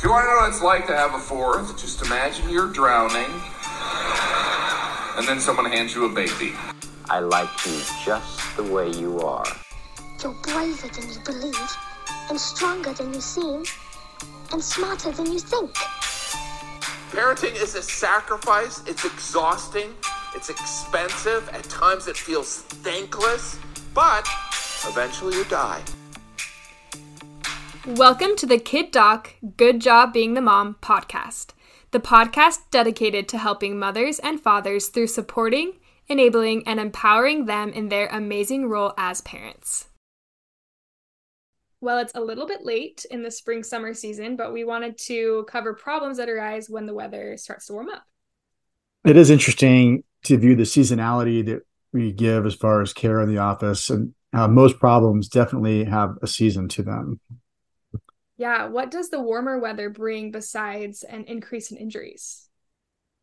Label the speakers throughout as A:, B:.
A: If you want to know what it's like to have a fourth, just imagine you're drowning, and then someone hands you a baby.
B: I like you just the way you are.
C: You're braver than you believe, and stronger than you seem, and smarter than you think.
D: Parenting is a sacrifice. It's exhausting. It's expensive. At times it feels thankless, but eventually you die.
E: Welcome to the Kid Doc Good Job Being the Mom podcast, the podcast dedicated to helping mothers and fathers through supporting, enabling, and empowering them in their amazing role as parents. Well, it's a little bit late in the spring summer season, but we wanted to cover problems that arise when the weather starts to warm up.
F: It is interesting to view the seasonality that we give as far as care in the office, and uh, most problems definitely have a season to them.
E: Yeah, what does the warmer weather bring besides an increase in injuries?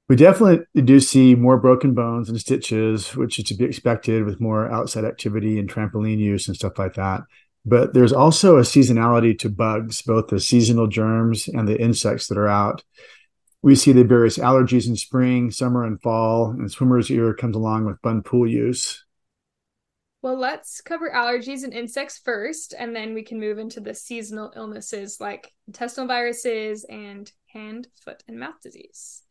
F: We definitely do see more broken bones and stitches, which is to be expected with more outside activity and trampoline use and stuff like that. But there's also a seasonality to bugs, both the seasonal germs and the insects that are out. We see the various allergies in spring, summer, and fall, and swimmer's ear comes along with bun pool use.
E: Well, let's cover allergies and insects first, and then we can move into the seasonal illnesses like intestinal viruses and hand, foot, and mouth disease.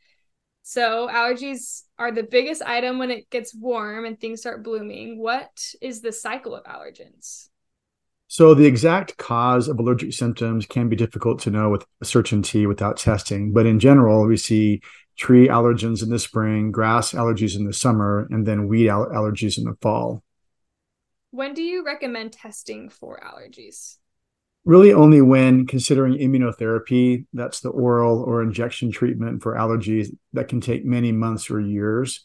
E: So, allergies are the biggest item when it gets warm and things start blooming. What is the cycle of allergens?
F: So, the exact cause of allergic symptoms can be difficult to know with certainty without testing, but in general, we see tree allergens in the spring, grass allergies in the summer, and then weed allergies in the fall.
E: When do you recommend testing for allergies?
F: Really, only when considering immunotherapy, that's the oral or injection treatment for allergies that can take many months or years.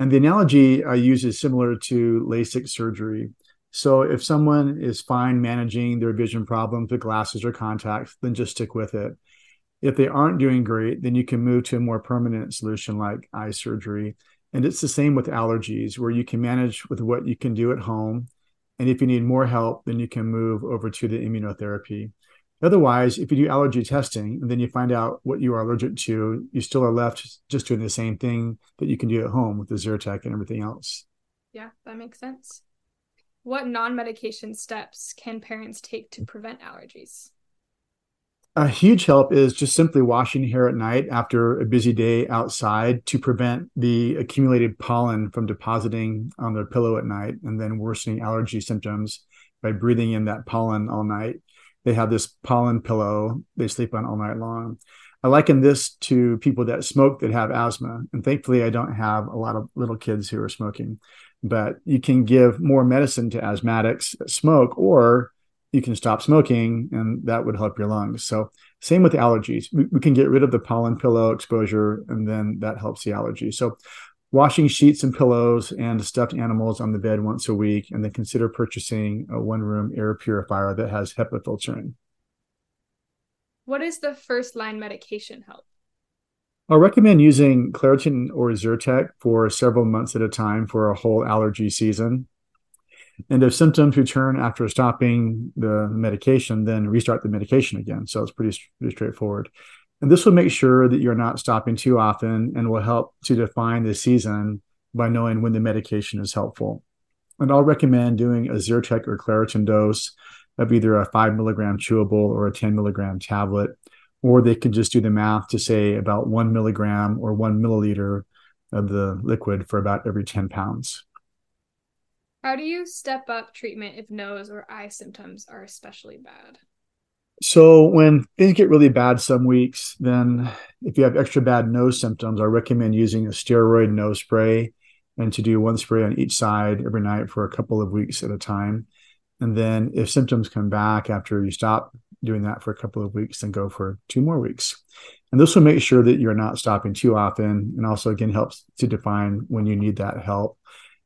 F: And the analogy I use is similar to LASIK surgery. So, if someone is fine managing their vision problems with glasses or contacts, then just stick with it. If they aren't doing great, then you can move to a more permanent solution like eye surgery. And it's the same with allergies, where you can manage with what you can do at home and if you need more help, then you can move over to the immunotherapy. Otherwise, if you do allergy testing and then you find out what you are allergic to, you still are left just doing the same thing that you can do at home with the Zyrtec and everything else.
E: Yeah, that makes sense. What non medication steps can parents take to prevent allergies?
F: A huge help is just simply washing hair at night after a busy day outside to prevent the accumulated pollen from depositing on their pillow at night and then worsening allergy symptoms by breathing in that pollen all night. They have this pollen pillow they sleep on all night long. I liken this to people that smoke that have asthma. And thankfully, I don't have a lot of little kids who are smoking, but you can give more medicine to asthmatics that smoke or you can stop smoking and that would help your lungs. So same with allergies. We, we, can get rid of the pollen pillow exposure and then that helps the allergy. So washing sheets and pillows and stuffed animals on the bed once a week and then consider purchasing a one room air purifier that has HEPA filtering.
E: What is the first line medication help?
F: I'll recommend using Claritin or Zyrtec for several months at a time for a whole allergy season. And if symptoms return after stopping the medication, then restart the medication again. So it's pretty, pretty straightforward. And this will make sure that you're not stopping too often and will help to define the season by knowing when the medication is helpful. And I'll recommend doing a Zyrtec or Claritin dose of either a five milligram chewable or a 10 milligram tablet, or they can just do the math to say about one milligram or one milliliter of the liquid for about every 10 pounds.
E: How do you step up treatment if nose or eye symptoms are especially bad?
F: So, when things get really bad some weeks, then if you have extra bad nose symptoms, I recommend using a steroid nose spray and to do one spray on each side every night for a couple of weeks at a time. And then, if symptoms come back after you stop doing that for a couple of weeks, then go for two more weeks. And this will make sure that you're not stopping too often and also, again, helps to define when you need that help.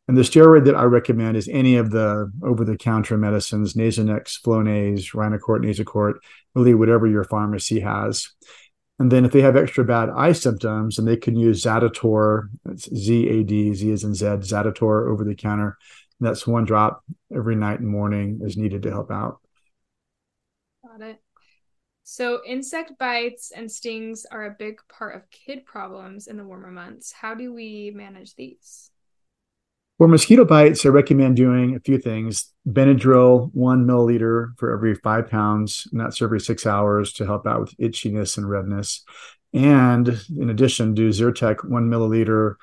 F: And the steroid that I recommend is any of the over-the-counter medicines, Nasonex, Flonase, Rhinocort, Nasacort, really whatever your pharmacy has. And then if they have extra bad eye symptoms, then they can use Zaditor, that's Z-A-D, Z as in Z, Zaditor over the counter. That's one drop every night and morning is needed to help out.
E: Got it. So, insect bites and stings are a big part of kid problems in the warmer months. How do we manage these?
F: For mosquito bites, I recommend doing a few things. Benadryl, one milliliter for every five pounds, and that's every six hours to help out with itchiness and redness. And in addition, do Zyrtec, one milliliter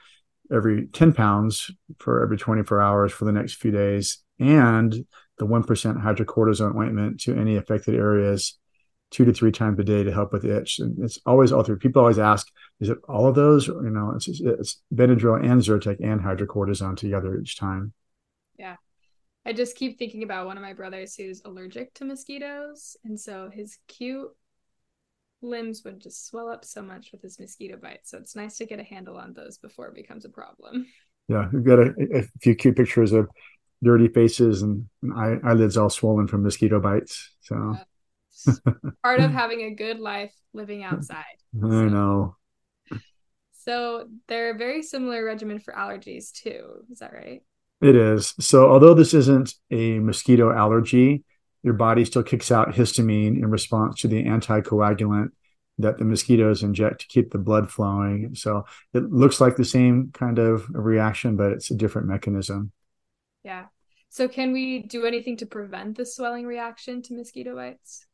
F: every 10 pounds for every 24 hours for the next few days. And the 1% hydrocortisone ointment to any affected areas two to three times a day to help with itch. And it's always all three. People always ask, is it all of those? Or, you know, it's, it's Benadryl and Zyrtec and hydrocortisone together each time.
E: Yeah. I just keep thinking about one of my brothers who's allergic to mosquitoes. And so his cute limbs would just swell up so much with his mosquito bites. So it's nice to get a handle on those before it becomes a problem.
F: Yeah. We've got a, a few cute pictures of dirty faces and, and eye, eyelids all swollen from mosquito bites. So. Yeah
E: part of having a good life living outside.
F: I so. know.
E: So they're a very similar regimen for allergies too. Is that right?
F: It is. So although this isn't a mosquito allergy, your body still kicks out histamine in response to the anticoagulant that the mosquitoes inject to keep the blood flowing. So it looks like the same kind of reaction, but it's a different mechanism.
E: Yeah. So can we do anything to prevent the swelling reaction to mosquito bites?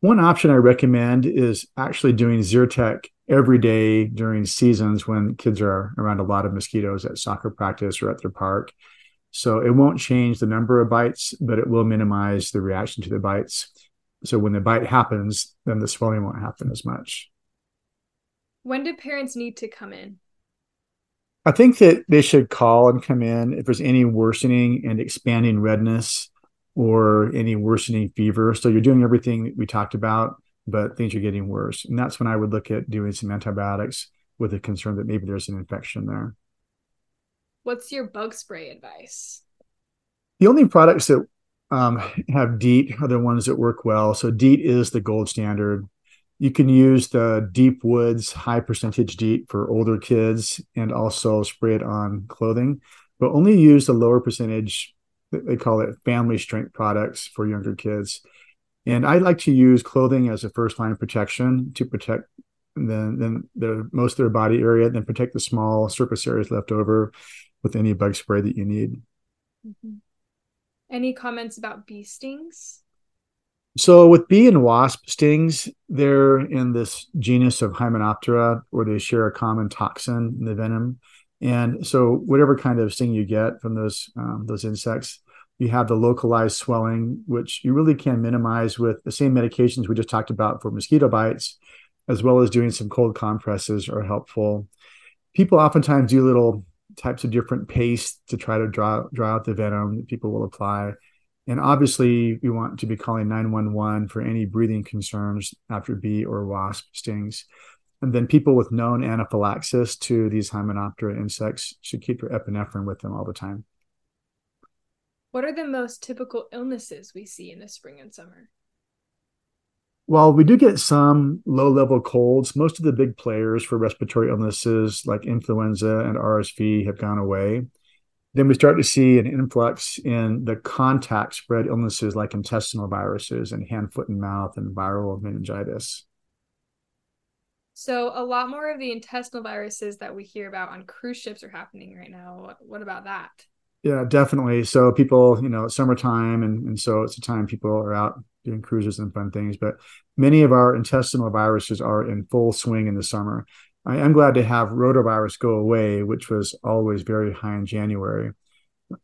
F: One option I recommend is actually doing Zyrtec every day during seasons when kids are around a lot of mosquitoes at soccer practice or at their park. So it won't change the number of bites, but it will minimize the reaction to the bites. So when the bite happens, then the swelling won't happen as much.
E: When do parents need to come in?
F: I think that they should call and come in if there's any worsening and expanding redness or any worsening fever. So you're doing everything we talked about, but things are getting worse. And that's when I would look at doing some antibiotics with a concern that maybe there's an infection there.
E: What's your bug spray advice?
F: The only products that um, have DEET are the ones that work well. So DEET is the gold standard. You can use the Deep Woods high percentage DEET for older kids and also spray it on clothing, but only use the lower percentage they call it family strength products for younger kids. And I like to use clothing as a first line protection to protect then then the most of their body area, then protect the small surface areas left over with any bug spray that you need.
E: Mm-hmm. Any comments about bee stings?
F: So with bee and wasp stings, they're in this genus of Hymenoptera where they share a common toxin in the venom. And so, whatever kind of sting you get from those um, those insects, you have the localized swelling, which you really can minimize with the same medications we just talked about for mosquito bites, as well as doing some cold compresses are helpful. People oftentimes do little types of different paste to try to draw draw out the venom that people will apply. And obviously, we want to be calling 911 for any breathing concerns after bee or wasp stings. And then people with known anaphylaxis to these Hymenoptera insects should keep your epinephrine with them all the time.
E: What are the most typical illnesses we see in the spring and summer?
F: While we do get some low level colds, most of the big players for respiratory illnesses like influenza and RSV have gone away. Then we start to see an influx in the contact spread illnesses like intestinal viruses and hand, foot, and mouth and viral meningitis.
E: So a lot more of the intestinal viruses that we hear about on cruise ships are happening right now. What, about that?
F: Yeah, definitely. So people, you know, summertime and, and so it's a time people are out doing cruises and fun things. But many of our intestinal viruses are in full swing in the summer. I am glad to have rotavirus go away, which was always very high in January.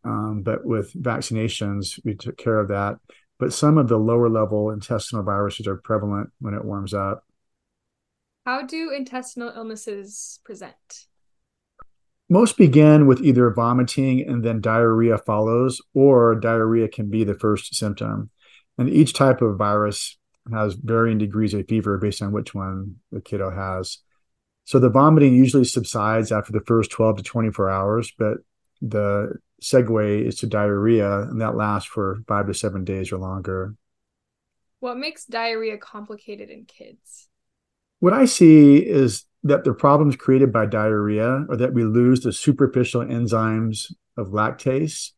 F: Um, but with vaccinations, we took care of that. But some of the lower level intestinal viruses are prevalent when it warms up.
E: How do intestinal illnesses present?
F: Most begin with either vomiting and then diarrhea follows, or diarrhea can be the first symptom. And each type of virus has varying degrees of fever based on which one the kiddo has. So the vomiting usually subsides after the first 12 to 24 hours, but the segue is to diarrhea, and that lasts for five to seven days or longer.
E: What makes diarrhea complicated in kids?
F: What I see is that the problems created by diarrhea are that we lose the superficial enzymes of lactase,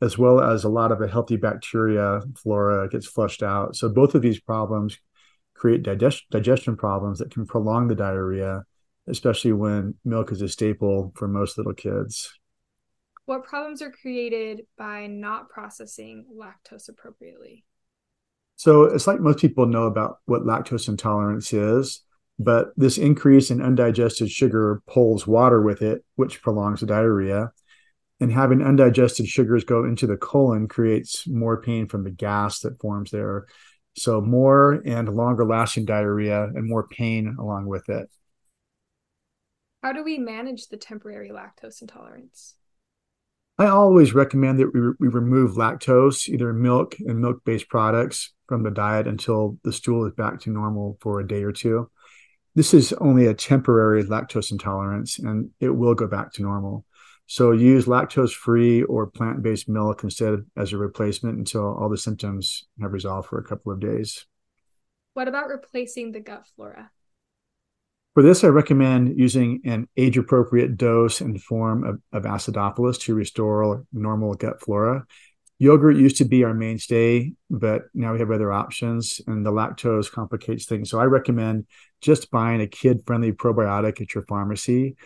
F: as well as a lot of a healthy bacteria flora gets flushed out. So both of these problems create digest- digestion problems that can prolong the diarrhea, especially when milk is a staple for most little kids.
E: What problems are created by not processing lactose appropriately?
F: So it's like most people know about what lactose intolerance is, but this increase in undigested sugar pulls water with it, which prolongs the diarrhea. And having undigested sugars go into the colon creates more pain from the gas that forms there. So more and longer lasting diarrhea and more pain along with it.
E: How do we manage the temporary lactose intolerance?
F: I always recommend that we, we remove lactose, either milk and milk based products, from the diet until the stool is back to normal for a day or two. This is only a temporary lactose intolerance and it will go back to normal. So use lactose free or plant based milk instead as a replacement until all the symptoms have resolved for a couple of days.
E: What about replacing the gut flora?
F: For this, I recommend using an age appropriate dose and form of, of acidophilus to restore normal gut flora. Yogurt used to be our mainstay, but now we have other options, and the lactose complicates things. So I recommend just buying a kid friendly probiotic at your pharmacy.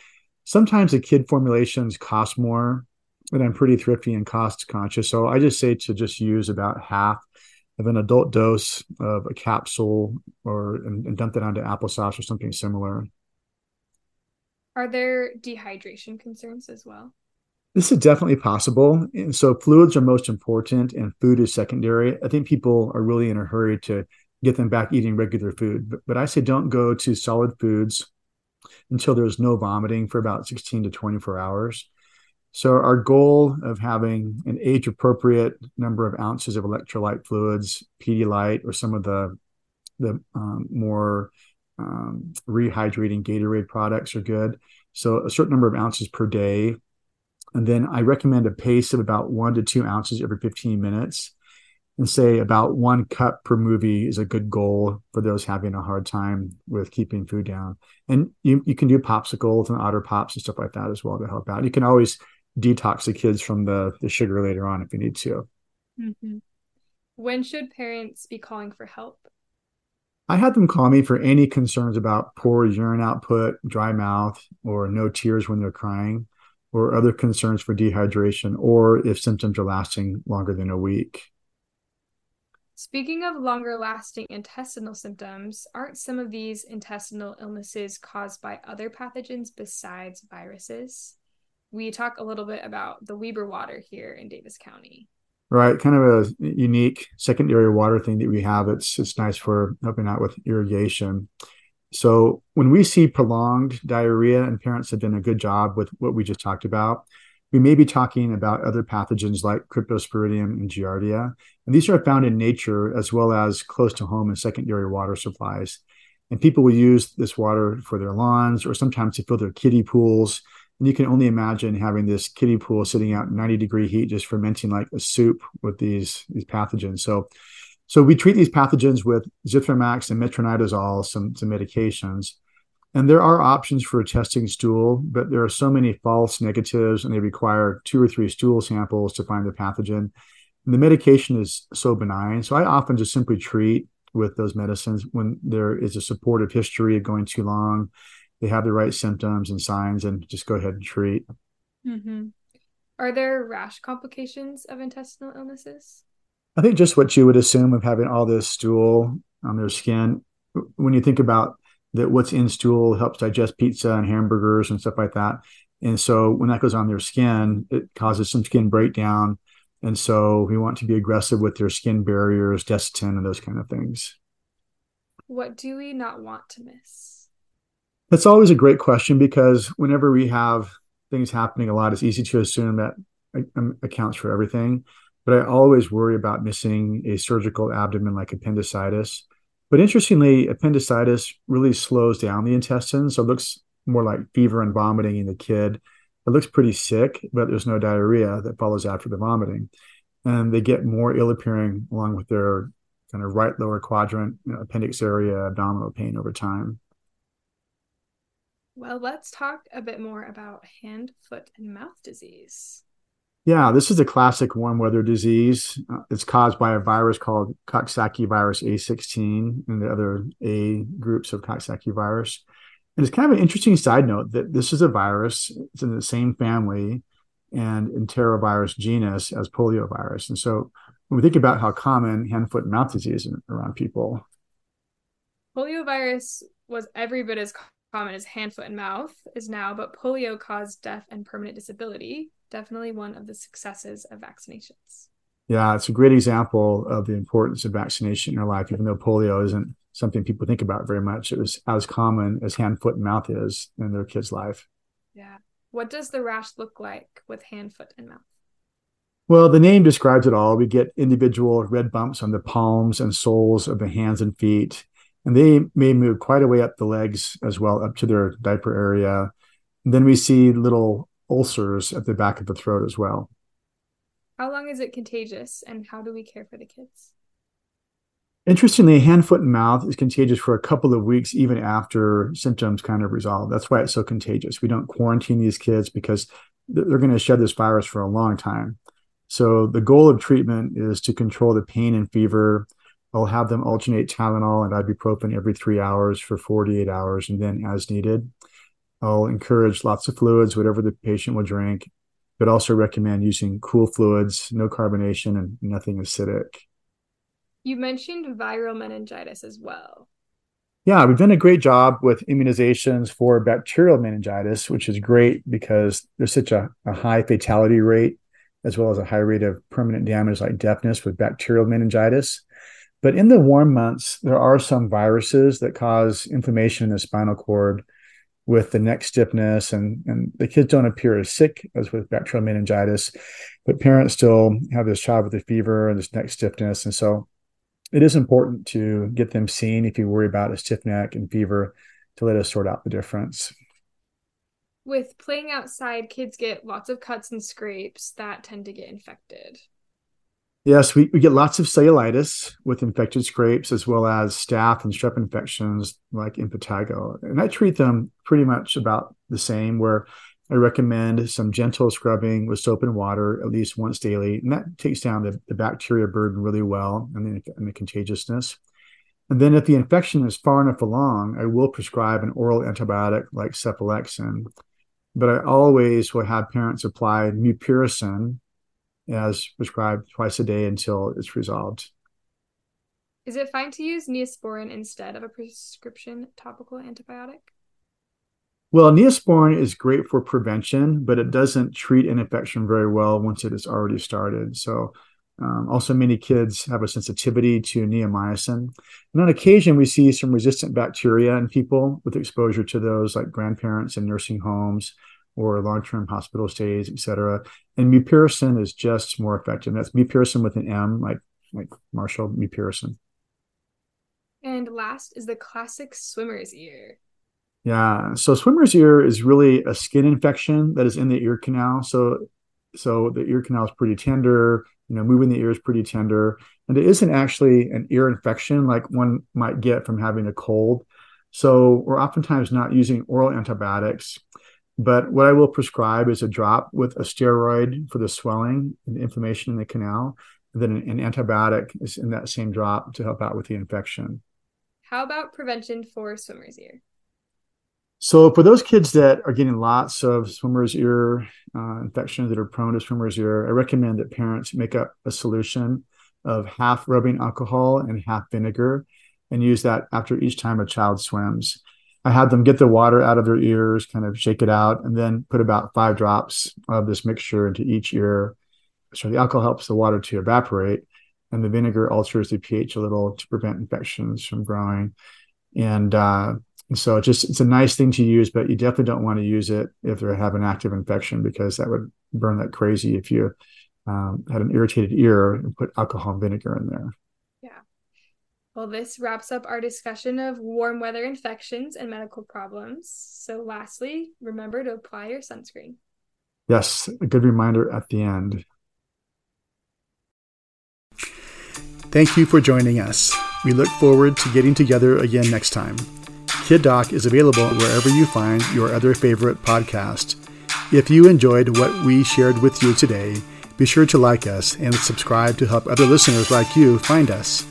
F: Sometimes the kid formulations cost more, and I'm pretty thrifty and cost conscious. So I just say to just use about half of an adult dose of a capsule or and, and dump that onto applesauce or something similar.
E: Are there dehydration concerns as well?
F: This is definitely possible. And so fluids are most important and food is secondary. I think people are really in a hurry to get them back eating regular food. But, but I say don't go to solid foods until there's no vomiting for about 16 to 24 hours. So our goal of having an age appropriate number of ounces of electrolyte fluids, Pedialyte, or some of the the um, more um, rehydrating Gatorade products are good. So a certain number of ounces per day. And then I recommend a pace of about one to two ounces every 15 minutes. And say about one cup per movie is a good goal for those having a hard time with keeping food down. And you, you can do popsicles and otter pops and stuff like that as well to help out. You can always detox the kids from the the sugar later on if you need to.
E: Mm-hmm. When should parents be calling for help?
F: I had them call me for any concerns about poor urine output, dry mouth, or no tears when they're crying, or other concerns for dehydration, or if symptoms are lasting longer than a week.
E: Speaking of longer lasting intestinal symptoms, aren't some of these intestinal illnesses caused by other pathogens besides viruses? we talk a little bit about the Weber water here in Davis County.
F: Right, kind of a unique secondary water thing that we have. It's it's nice for helping out with irrigation. So when we see prolonged diarrhea, and parents have done a good job with what we just talked about, we may be talking about other pathogens like Cryptosporidium and Giardia. And these are found in nature as well as close to home in secondary water supplies. And people will use this water for their lawns or sometimes to fill their kiddie pools and you can only imagine having this kiddie pool sitting out 90 degree heat, just fermenting like a soup with these, these pathogens. So, so we treat these pathogens with zithromax and metronidazole, some, some medications. And there are options for a testing stool, but there are so many false negatives and they require two or three stool samples to find the pathogen. And the medication is so benign. So I often just simply treat with those medicines when there is a supportive history of going too long they have the right symptoms and signs and just go ahead and treat.
E: Mm-hmm. Are there rash complications of intestinal illnesses?
F: I think just what you would assume of having all this stool on their skin. When you think about that, what's in stool helps digest pizza and hamburgers and stuff like that. And so when that goes on their skin, it causes some skin breakdown. And so we want to be aggressive with their skin barriers, Desitin, and those kind of things.
E: What do we not want to miss?
F: That's always a great question because whenever we have things happening a lot, it's easy to assume that um, accounts for everything. But I always worry about missing a surgical abdomen like appendicitis. But interestingly, appendicitis really slows down the intestines, So it looks more like fever and vomiting in the kid. It looks pretty sick, but there's no diarrhea that follows after the vomiting. And they get more ill appearing along with their kind of right lower quadrant, you know, appendix area, abdominal pain over time.
E: Well, let's talk a bit more about hand, foot, and mouth disease.
F: Yeah, this is a classic warm weather disease. Uh, it's caused by a virus called Coxsackie virus A16 and the other A groups of Coxsackie virus. And it's kind of an interesting side note that this is a virus. It's in the same family and enterovirus genus as poliovirus. And so when we think about how common hand, foot, and mouth disease is around people,
E: poliovirus was every bit as common as hand, foot, and mouth is now, but polio caused death and permanent disability definitely one of the successes of vaccinations.
F: Yeah, it's a great example of the importance of vaccination in our life, even though polio isn't something people think about very much. It was as common as hand, foot, and mouth is in their kid's life.
E: Yeah. What does the rash look like with hand, foot, and mouth?
F: Well, the name describes it all. We get individual red bumps on the palms and soles of the hands and feet, and they may move quite a way up the legs as well, up to their diaper area. And then we see little ulcers at the back of the throat as well.
E: How long is it contagious and how do we care for the kids?
F: Interestingly, hand, foot, and mouth is contagious for a couple of weeks, even after symptoms kind of resolve. That's why it's so contagious. We don't quarantine these kids because they're going to shed this virus for a long time. So, the goal of treatment is to control the pain and fever. I'll have them alternate Tylenol and ibuprofen every three hours for 48 hours and then as needed. I'll encourage lots of fluids, whatever the patient will drink, but also recommend using cool fluids, no carbonation, and nothing acidic.
E: You mentioned viral meningitis as well.
F: Yeah, we've done a great job with immunizations for bacterial meningitis, which is great because there's such a, a high fatality rate as well as a high rate of permanent damage like deafness with bacterial meningitis. But in the warm months, there are some viruses that cause inflammation in the spinal cord with the neck stiffness and, and the kids don't appear as sick as with bacterial meningitis, but parents still have this child with a fever and this neck stiffness. And so it is important to get them seen if you worry about a stiff neck and fever to let us sort out the difference.
E: With playing outside, kids get lots of cuts and scrapes that tend to get infected.
F: Yes, we, we get lots of cellulitis with infected scrapes as well as staph and strep infections like impetigo. And I treat them pretty much about the same, where I recommend some gentle scrubbing with soap and water at least once daily. And that takes down the, the bacteria burden really well and the, and the contagiousness. And then if the infection is far enough along, I will prescribe an oral antibiotic like cephalexin. But I always will have parents apply mupirocin as prescribed twice a day until it's resolved.
E: Is it fine to use neosporin instead of a prescription topical antibiotic?
F: Well, neosporin is great for prevention, but it doesn't treat an infection very well once it has already started. So, um, also, many kids have a sensitivity to neomycin. And on occasion, we see some resistant bacteria in people with exposure to those, like grandparents in nursing homes or long-term hospital stays, et cetera. And mupirocin is just more effective. That's mupirocin with an M, like like Marshall mupirocin.
E: And last is the classic swimmer's ear.
F: Yeah. So swimmer's ear is really a skin infection that is in the ear canal. So so the ear canal is pretty tender. You know, moving the ear is pretty tender, and it isn't actually an ear infection like one might get from having a cold. So we're oftentimes not using oral antibiotics. But what I will prescribe is a drop with a steroid for the swelling and the inflammation in the canal. And then an, an antibiotic is in that same drop to help out with the infection.
E: How about prevention for swimmer's ear?
F: So, for those kids that are getting lots of swimmer's ear uh, infections that are prone to swimmer's ear, I recommend that parents make up a solution of half rubbing alcohol and half vinegar and use that after each time a child swims. I had them get the water out of their ears, kind of shake it out, and then put about five drops of this mixture into each ear. So the alcohol helps the water to evaporate, and the vinegar alters the pH a little to prevent infections from growing. And, uh, so it's just it's a nice thing to use, but you definitely don't want to use it if they have an active infection because that would burn like crazy if you um, had an irritated ear and put alcohol and vinegar in there.
E: Well, this wraps up our discussion of warm weather infections and medical problems. So, lastly, remember to apply your sunscreen.
F: Yes, a good reminder at the end. Thank you for joining us. We look forward to getting together again next time. Kid Doc is available wherever you find your other favorite podcast. If you enjoyed what we shared with you today, Be sure to like us and subscribe to help other listeners like you find us.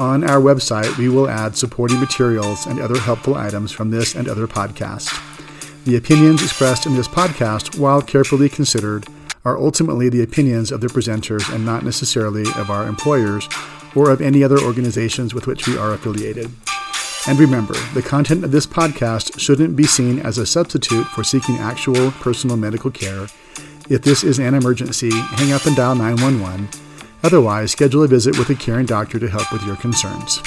F: On our website, we will add supporting materials and other helpful items from this and other podcasts. The opinions expressed in this podcast, while carefully considered, are ultimately the opinions of the presenters and not necessarily of our employers or of any other organizations with which we are affiliated. And remember, the content of this podcast shouldn't be seen as a substitute for seeking actual personal medical care. If this is an emergency, hang up and dial 911. Otherwise, schedule a visit with a caring doctor to help with your concerns.